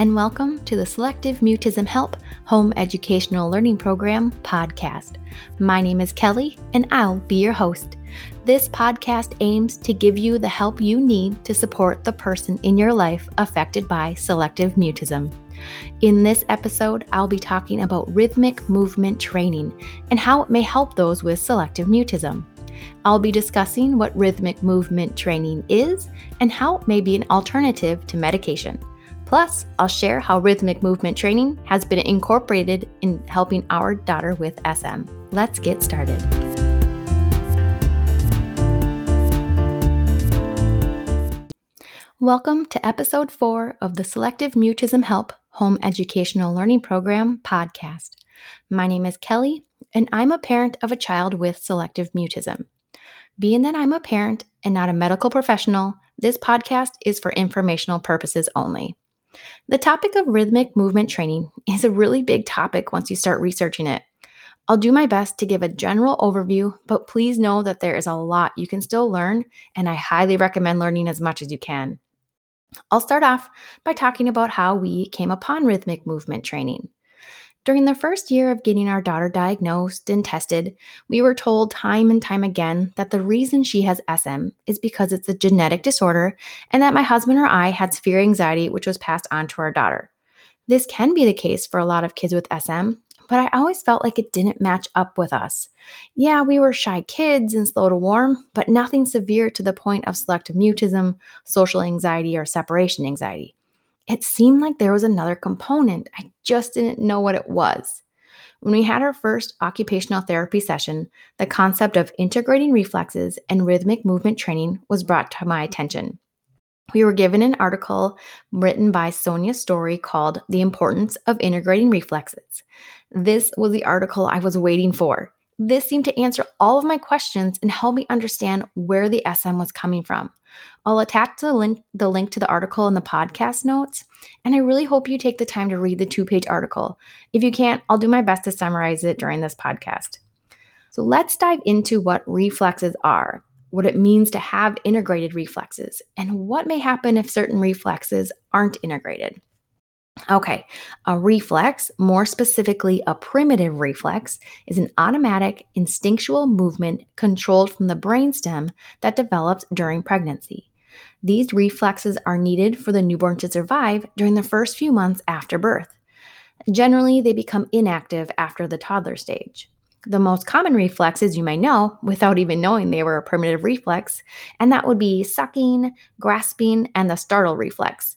and welcome to the Selective Mutism Help Home Educational Learning Program podcast. My name is Kelly, and I'll be your host. This podcast aims to give you the help you need to support the person in your life affected by selective mutism. In this episode, I'll be talking about rhythmic movement training and how it may help those with selective mutism. I'll be discussing what rhythmic movement training is and how it may be an alternative to medication. Plus, I'll share how rhythmic movement training has been incorporated in helping our daughter with SM. Let's get started. Welcome to episode four of the Selective Mutism Help Home Educational Learning Program podcast. My name is Kelly, and I'm a parent of a child with selective mutism. Being that I'm a parent and not a medical professional, this podcast is for informational purposes only. The topic of rhythmic movement training is a really big topic once you start researching it. I'll do my best to give a general overview, but please know that there is a lot you can still learn, and I highly recommend learning as much as you can. I'll start off by talking about how we came upon rhythmic movement training. During the first year of getting our daughter diagnosed and tested, we were told time and time again that the reason she has SM is because it's a genetic disorder and that my husband or I had severe anxiety, which was passed on to our daughter. This can be the case for a lot of kids with SM, but I always felt like it didn't match up with us. Yeah, we were shy kids and slow to warm, but nothing severe to the point of selective mutism, social anxiety, or separation anxiety. It seemed like there was another component. I just didn't know what it was. When we had our first occupational therapy session, the concept of integrating reflexes and rhythmic movement training was brought to my attention. We were given an article written by Sonia Story called The Importance of Integrating Reflexes. This was the article I was waiting for. This seemed to answer all of my questions and help me understand where the SM was coming from. I'll attach the link, the link to the article in the podcast notes, and I really hope you take the time to read the two page article. If you can't, I'll do my best to summarize it during this podcast. So let's dive into what reflexes are, what it means to have integrated reflexes, and what may happen if certain reflexes aren't integrated. Okay, a reflex, more specifically a primitive reflex, is an automatic instinctual movement controlled from the brainstem that develops during pregnancy. These reflexes are needed for the newborn to survive during the first few months after birth. Generally, they become inactive after the toddler stage. The most common reflexes you may know without even knowing they were a primitive reflex, and that would be sucking, grasping, and the startle reflex.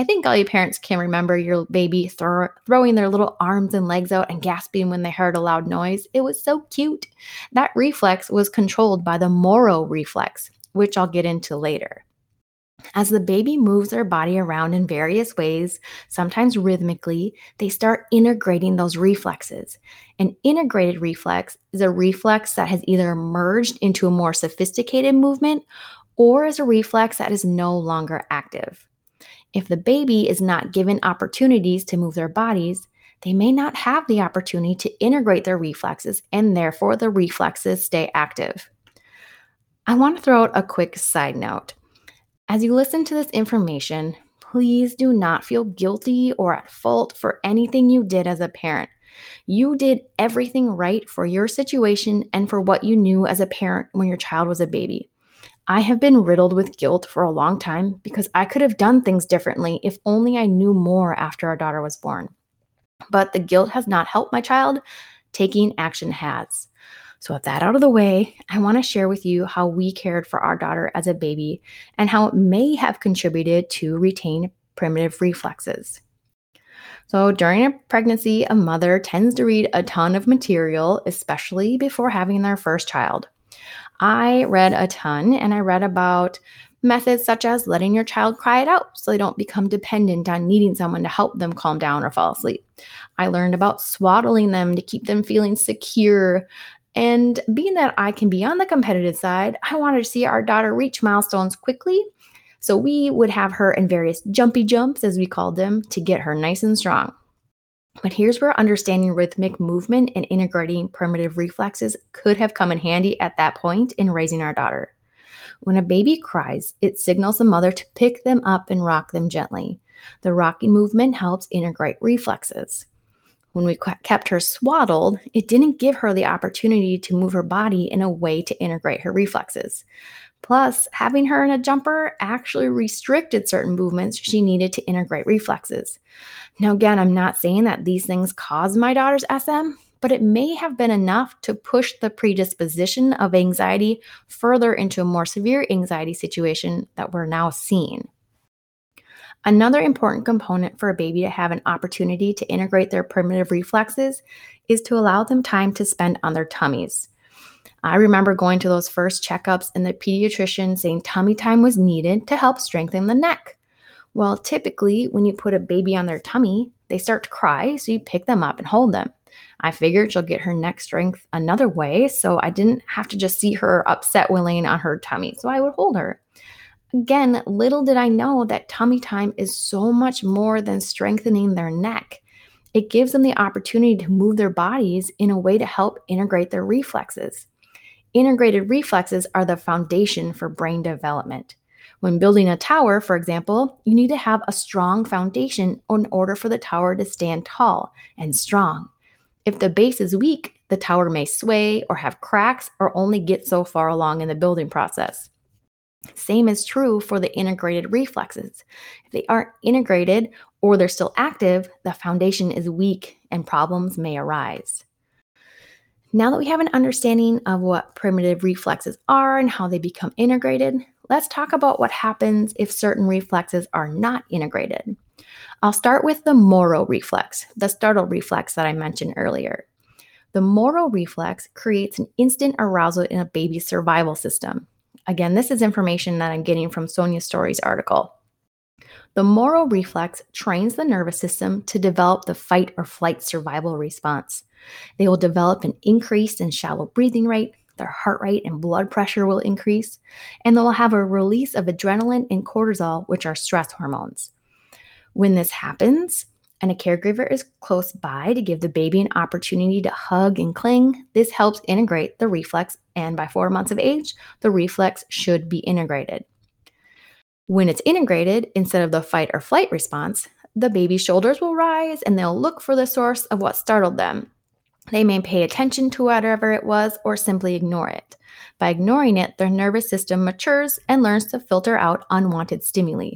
I think all you parents can remember your baby throw, throwing their little arms and legs out and gasping when they heard a loud noise. It was so cute. That reflex was controlled by the Moro reflex, which I'll get into later. As the baby moves their body around in various ways, sometimes rhythmically, they start integrating those reflexes. An integrated reflex is a reflex that has either merged into a more sophisticated movement or is a reflex that is no longer active. If the baby is not given opportunities to move their bodies, they may not have the opportunity to integrate their reflexes, and therefore the reflexes stay active. I want to throw out a quick side note. As you listen to this information, please do not feel guilty or at fault for anything you did as a parent. You did everything right for your situation and for what you knew as a parent when your child was a baby. I have been riddled with guilt for a long time because I could have done things differently if only I knew more after our daughter was born. But the guilt has not helped my child, taking action has. So, with that out of the way, I want to share with you how we cared for our daughter as a baby and how it may have contributed to retain primitive reflexes. So, during a pregnancy, a mother tends to read a ton of material, especially before having their first child. I read a ton and I read about methods such as letting your child cry it out so they don't become dependent on needing someone to help them calm down or fall asleep. I learned about swaddling them to keep them feeling secure. And being that I can be on the competitive side, I wanted to see our daughter reach milestones quickly. So we would have her in various jumpy jumps, as we called them, to get her nice and strong. But here's where understanding rhythmic movement and integrating primitive reflexes could have come in handy at that point in raising our daughter. When a baby cries, it signals the mother to pick them up and rock them gently. The rocking movement helps integrate reflexes. When we kept her swaddled, it didn't give her the opportunity to move her body in a way to integrate her reflexes. Plus, having her in a jumper actually restricted certain movements she needed to integrate reflexes. Now, again, I'm not saying that these things caused my daughter's SM, but it may have been enough to push the predisposition of anxiety further into a more severe anxiety situation that we're now seeing. Another important component for a baby to have an opportunity to integrate their primitive reflexes is to allow them time to spend on their tummies. I remember going to those first checkups and the pediatrician saying tummy time was needed to help strengthen the neck. Well, typically, when you put a baby on their tummy, they start to cry, so you pick them up and hold them. I figured she'll get her neck strength another way, so I didn't have to just see her upset when laying on her tummy, so I would hold her. Again, little did I know that tummy time is so much more than strengthening their neck. It gives them the opportunity to move their bodies in a way to help integrate their reflexes. Integrated reflexes are the foundation for brain development. When building a tower, for example, you need to have a strong foundation in order for the tower to stand tall and strong. If the base is weak, the tower may sway or have cracks or only get so far along in the building process. Same is true for the integrated reflexes. If they aren't integrated or they're still active, the foundation is weak and problems may arise. Now that we have an understanding of what primitive reflexes are and how they become integrated, let's talk about what happens if certain reflexes are not integrated. I'll start with the Moro reflex, the startle reflex that I mentioned earlier. The Moro reflex creates an instant arousal in a baby's survival system. Again, this is information that I'm getting from Sonia Story's article. The Moro reflex trains the nervous system to develop the fight or flight survival response. They will develop an increase in shallow breathing rate, their heart rate and blood pressure will increase, and they will have a release of adrenaline and cortisol, which are stress hormones. When this happens, and a caregiver is close by to give the baby an opportunity to hug and cling, this helps integrate the reflex, and by four months of age, the reflex should be integrated. When it's integrated, instead of the fight or flight response, the baby's shoulders will rise and they'll look for the source of what startled them. They may pay attention to whatever it was or simply ignore it. By ignoring it, their nervous system matures and learns to filter out unwanted stimuli.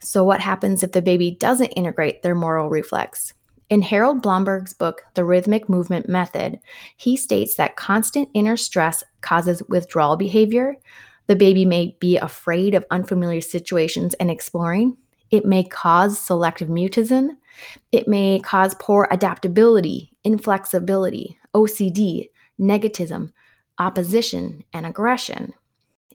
So, what happens if the baby doesn't integrate their Moro reflex? In Harald Blomberg's book, The Rhythmic Movement Method, he states that constant inner stress causes withdrawal behavior. The baby may be afraid of unfamiliar situations and exploring. It may cause selective mutism. It may cause poor adaptability, inflexibility, OCD, negativism, opposition, and aggression.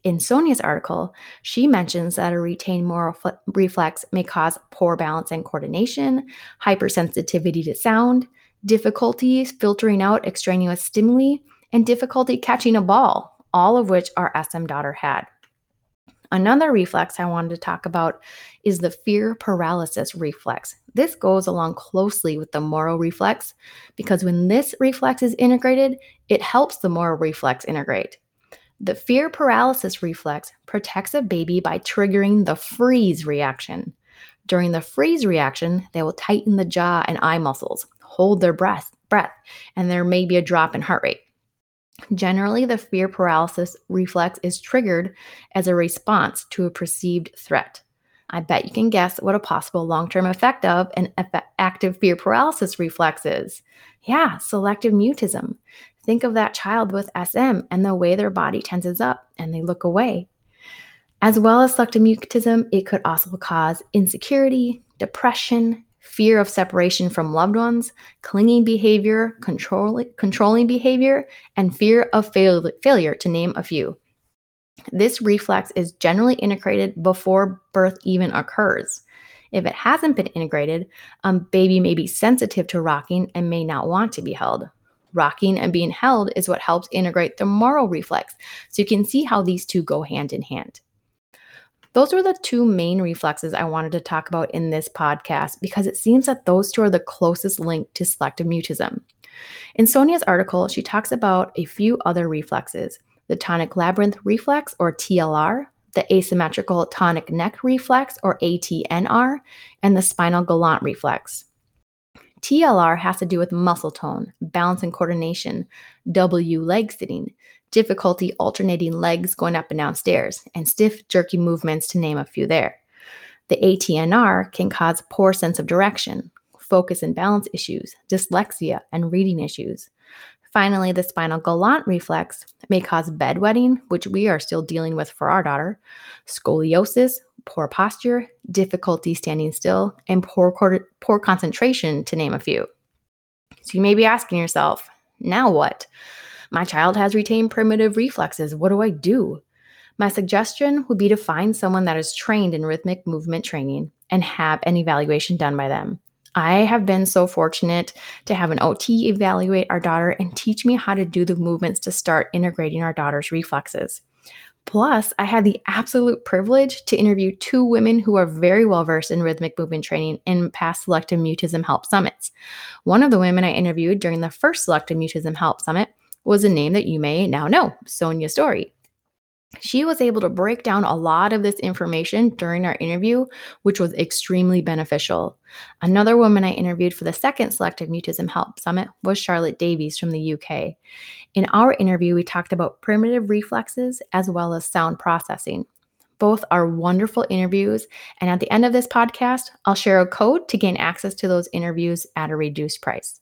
In Sonia's article, she mentions that a retained Moro reflex may cause poor balance and coordination, hypersensitivity to sound, difficulties filtering out extraneous stimuli, and difficulty catching a ball, all of which our SM daughter had. Another reflex I wanted to talk about is the fear paralysis reflex. This goes along closely with the Moro reflex because when this reflex is integrated, it helps the Moro reflex integrate. The fear paralysis reflex protects a baby by triggering the freeze reaction. During the freeze reaction, they will tighten the jaw and eye muscles, hold their breath, breath, and there may be a drop in heart rate. Generally, the fear paralysis reflex is triggered as a response to a perceived threat. I bet you can guess what a possible long term effect of an active fear paralysis reflex is. Yeah, selective mutism. Think of that child with SM and the way their body tenses up and they look away. As well as selective mutism, it could also cause insecurity, depression, fear of separation from loved ones, clinging behavior, control, controlling behavior, and fear of fail, failure, to name a few. This reflex is generally integrated before birth even occurs. If it hasn't been integrated, a um, baby may be sensitive to rocking and may not want to be held. Rocking and being held is what helps integrate the Moro reflex. So you can see how these two go hand in hand. Those were the two main reflexes I wanted to talk about in this podcast because it seems that those two are the closest link to selective mutism. In Sonia's article, she talks about a few other reflexes. the tonic labyrinth reflex, or TLR, the asymmetrical tonic neck reflex, or ATNR, and the spinal galant reflex. TLR has to do with muscle tone, balance and coordination, W leg sitting, difficulty alternating legs going up and down stairs, and stiff, jerky movements, to name a few there. The ATNR can cause poor sense of direction, focus and balance issues, dyslexia, and reading issues. Finally, the spinal galant reflex may cause bedwetting, which we are still dealing with for our daughter, scoliosis, poor posture, difficulty standing still, and poor, poor concentration, to name a few. So you may be asking yourself, now what? My child has retained primitive reflexes. What do I do? My suggestion would be to find someone that is trained in rhythmic movement training and have an evaluation done by them. I have been so fortunate to have an OT evaluate our daughter and teach me how to do the movements to start integrating our daughter's reflexes. Plus, I had the absolute privilege to interview two women who are very well versed in rhythmic movement training in past Selective Mutism Help Summits. One of the women I interviewed during the first Selective Mutism Help Summit was a name that you may now know, Sonia Story. She was able to break down a lot of this information during our interview, which was extremely beneficial. Another woman I interviewed for the second Selective Mutism Help Summit was Charlotte Davies from the UK. In our interview, we talked about primitive reflexes as well as sound processing. Both are wonderful interviews. And at the end of this podcast, I'll share a code to gain access to those interviews at a reduced price.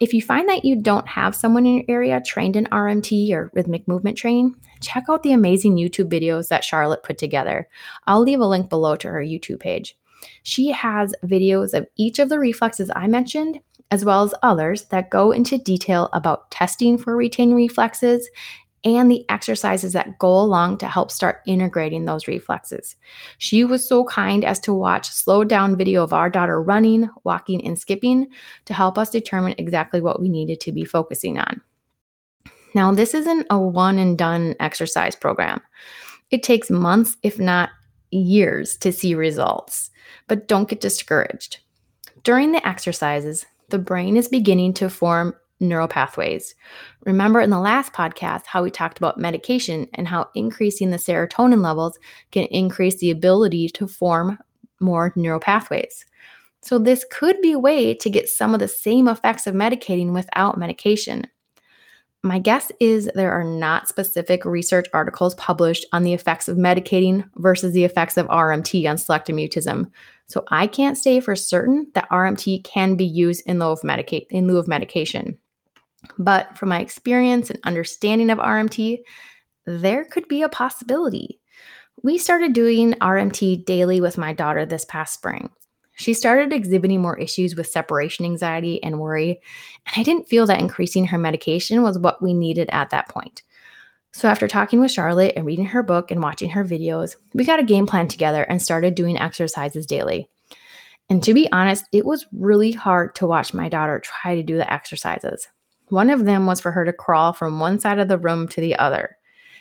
If you find that you don't have someone in your area trained in RMT or rhythmic movement training, check out the amazing YouTube videos that Charlotte put together. I'll leave a link below to her YouTube page. She has videos of each of the reflexes I mentioned, as well as others that go into detail about testing for retained reflexes and the exercises that go along to help start integrating those reflexes. She was so kind as to watch slowed down video of our daughter running, walking, and skipping to help us determine exactly what we needed to be focusing on. Now, this isn't a one and done exercise program. It takes months, if not years, to see results, but don't get discouraged. During the exercises, the brain is beginning to form neural pathways. Remember in the last podcast how we talked about medication and how increasing the serotonin levels can increase the ability to form more neural pathways. So, this could be a way to get some of the same effects of medicating without medication. My guess is there are not specific research articles published on the effects of medicating versus the effects of RMT on selective mutism. So I can't say for certain that RMT can be used in lieu of, medica- in lieu of medication. But from my experience and understanding of RMT, there could be a possibility. We started doing RMT daily with my daughter this past spring. She started exhibiting more issues with separation anxiety and worry, and I didn't feel that increasing her medication was what we needed at that point. So, after talking with Charlotte and reading her book and watching her videos, we got a game plan together and started doing exercises daily. And to be honest, it was really hard to watch my daughter try to do the exercises. One of them was for her to crawl from one side of the room to the other.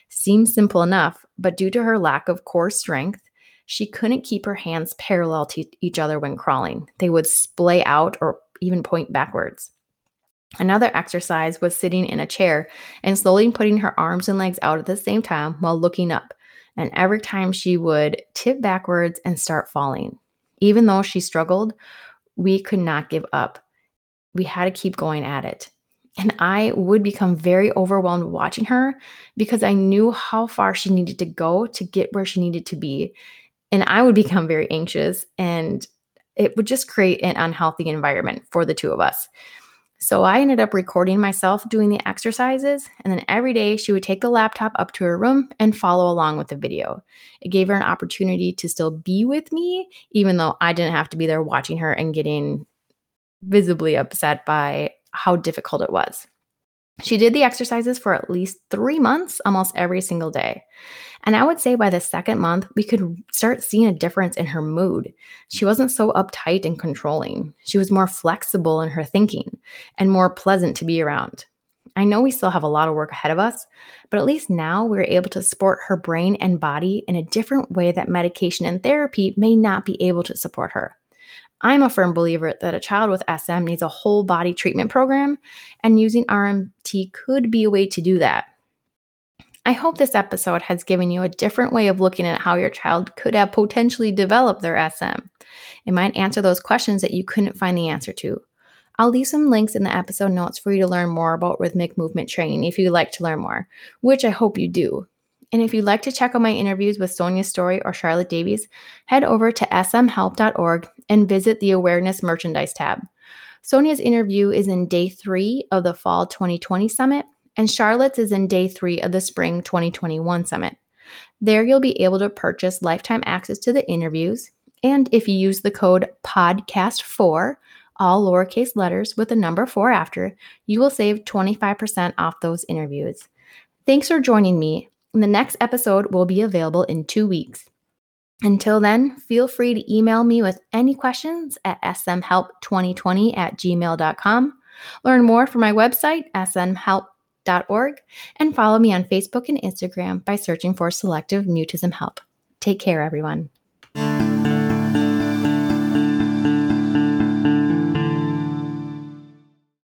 Seems simple enough, but due to her lack of core strength, she couldn't keep her hands parallel to each other when crawling. They would splay out or even point backwards. Another exercise was sitting in a chair and slowly putting her arms and legs out at the same time while looking up. And every time she would tip backwards and start falling. Even though she struggled, we could not give up. We had to keep going at it. And I would become very overwhelmed watching her because I knew how far she needed to go to get where she needed to be. And I would become very anxious and it would just create an unhealthy environment for the two of us. So I ended up recording myself doing the exercises. And then every day she would take the laptop up to her room and follow along with the video. It gave her an opportunity to still be with me, even though I didn't have to be there watching her and getting visibly upset by how difficult it was. She did the exercises for at least three months, almost every single day. And I would say by the second month, we could start seeing a difference in her mood. She wasn't so uptight and controlling. She was more flexible in her thinking and more pleasant to be around. I know we still have a lot of work ahead of us, but at least now we're able to support her brain and body in a different way that medication and therapy may not be able to support her. I'm a firm believer that a child with SM needs a whole body treatment program, and using RMT could be a way to do that. I hope this episode has given you a different way of looking at how your child could have potentially developed their SM. It might answer those questions that you couldn't find the answer to. I'll leave some links in the episode notes for you to learn more about rhythmic movement training if you'd like to learn more, which I hope you do. And if you'd like to check out my interviews with Sonia Story or Charlotte Davies, head over to smhelp.org and visit the Awareness Merchandise tab. Sonia's interview is in day three of the Fall 2020 Summit, and Charlotte's is in day three of the Spring 2021 Summit. There, you'll be able to purchase lifetime access to the interviews. And if you use the code PODCAST4, all lowercase letters with the number four after, you will save 25% off those interviews. Thanks for joining me. The next episode will be available in two weeks. Until then, feel free to email me with any questions at smhelp2020 at gmail.com. Learn more from my website, smhelp.org, and follow me on Facebook and Instagram by searching for Selective Mutism Help. Take care, everyone.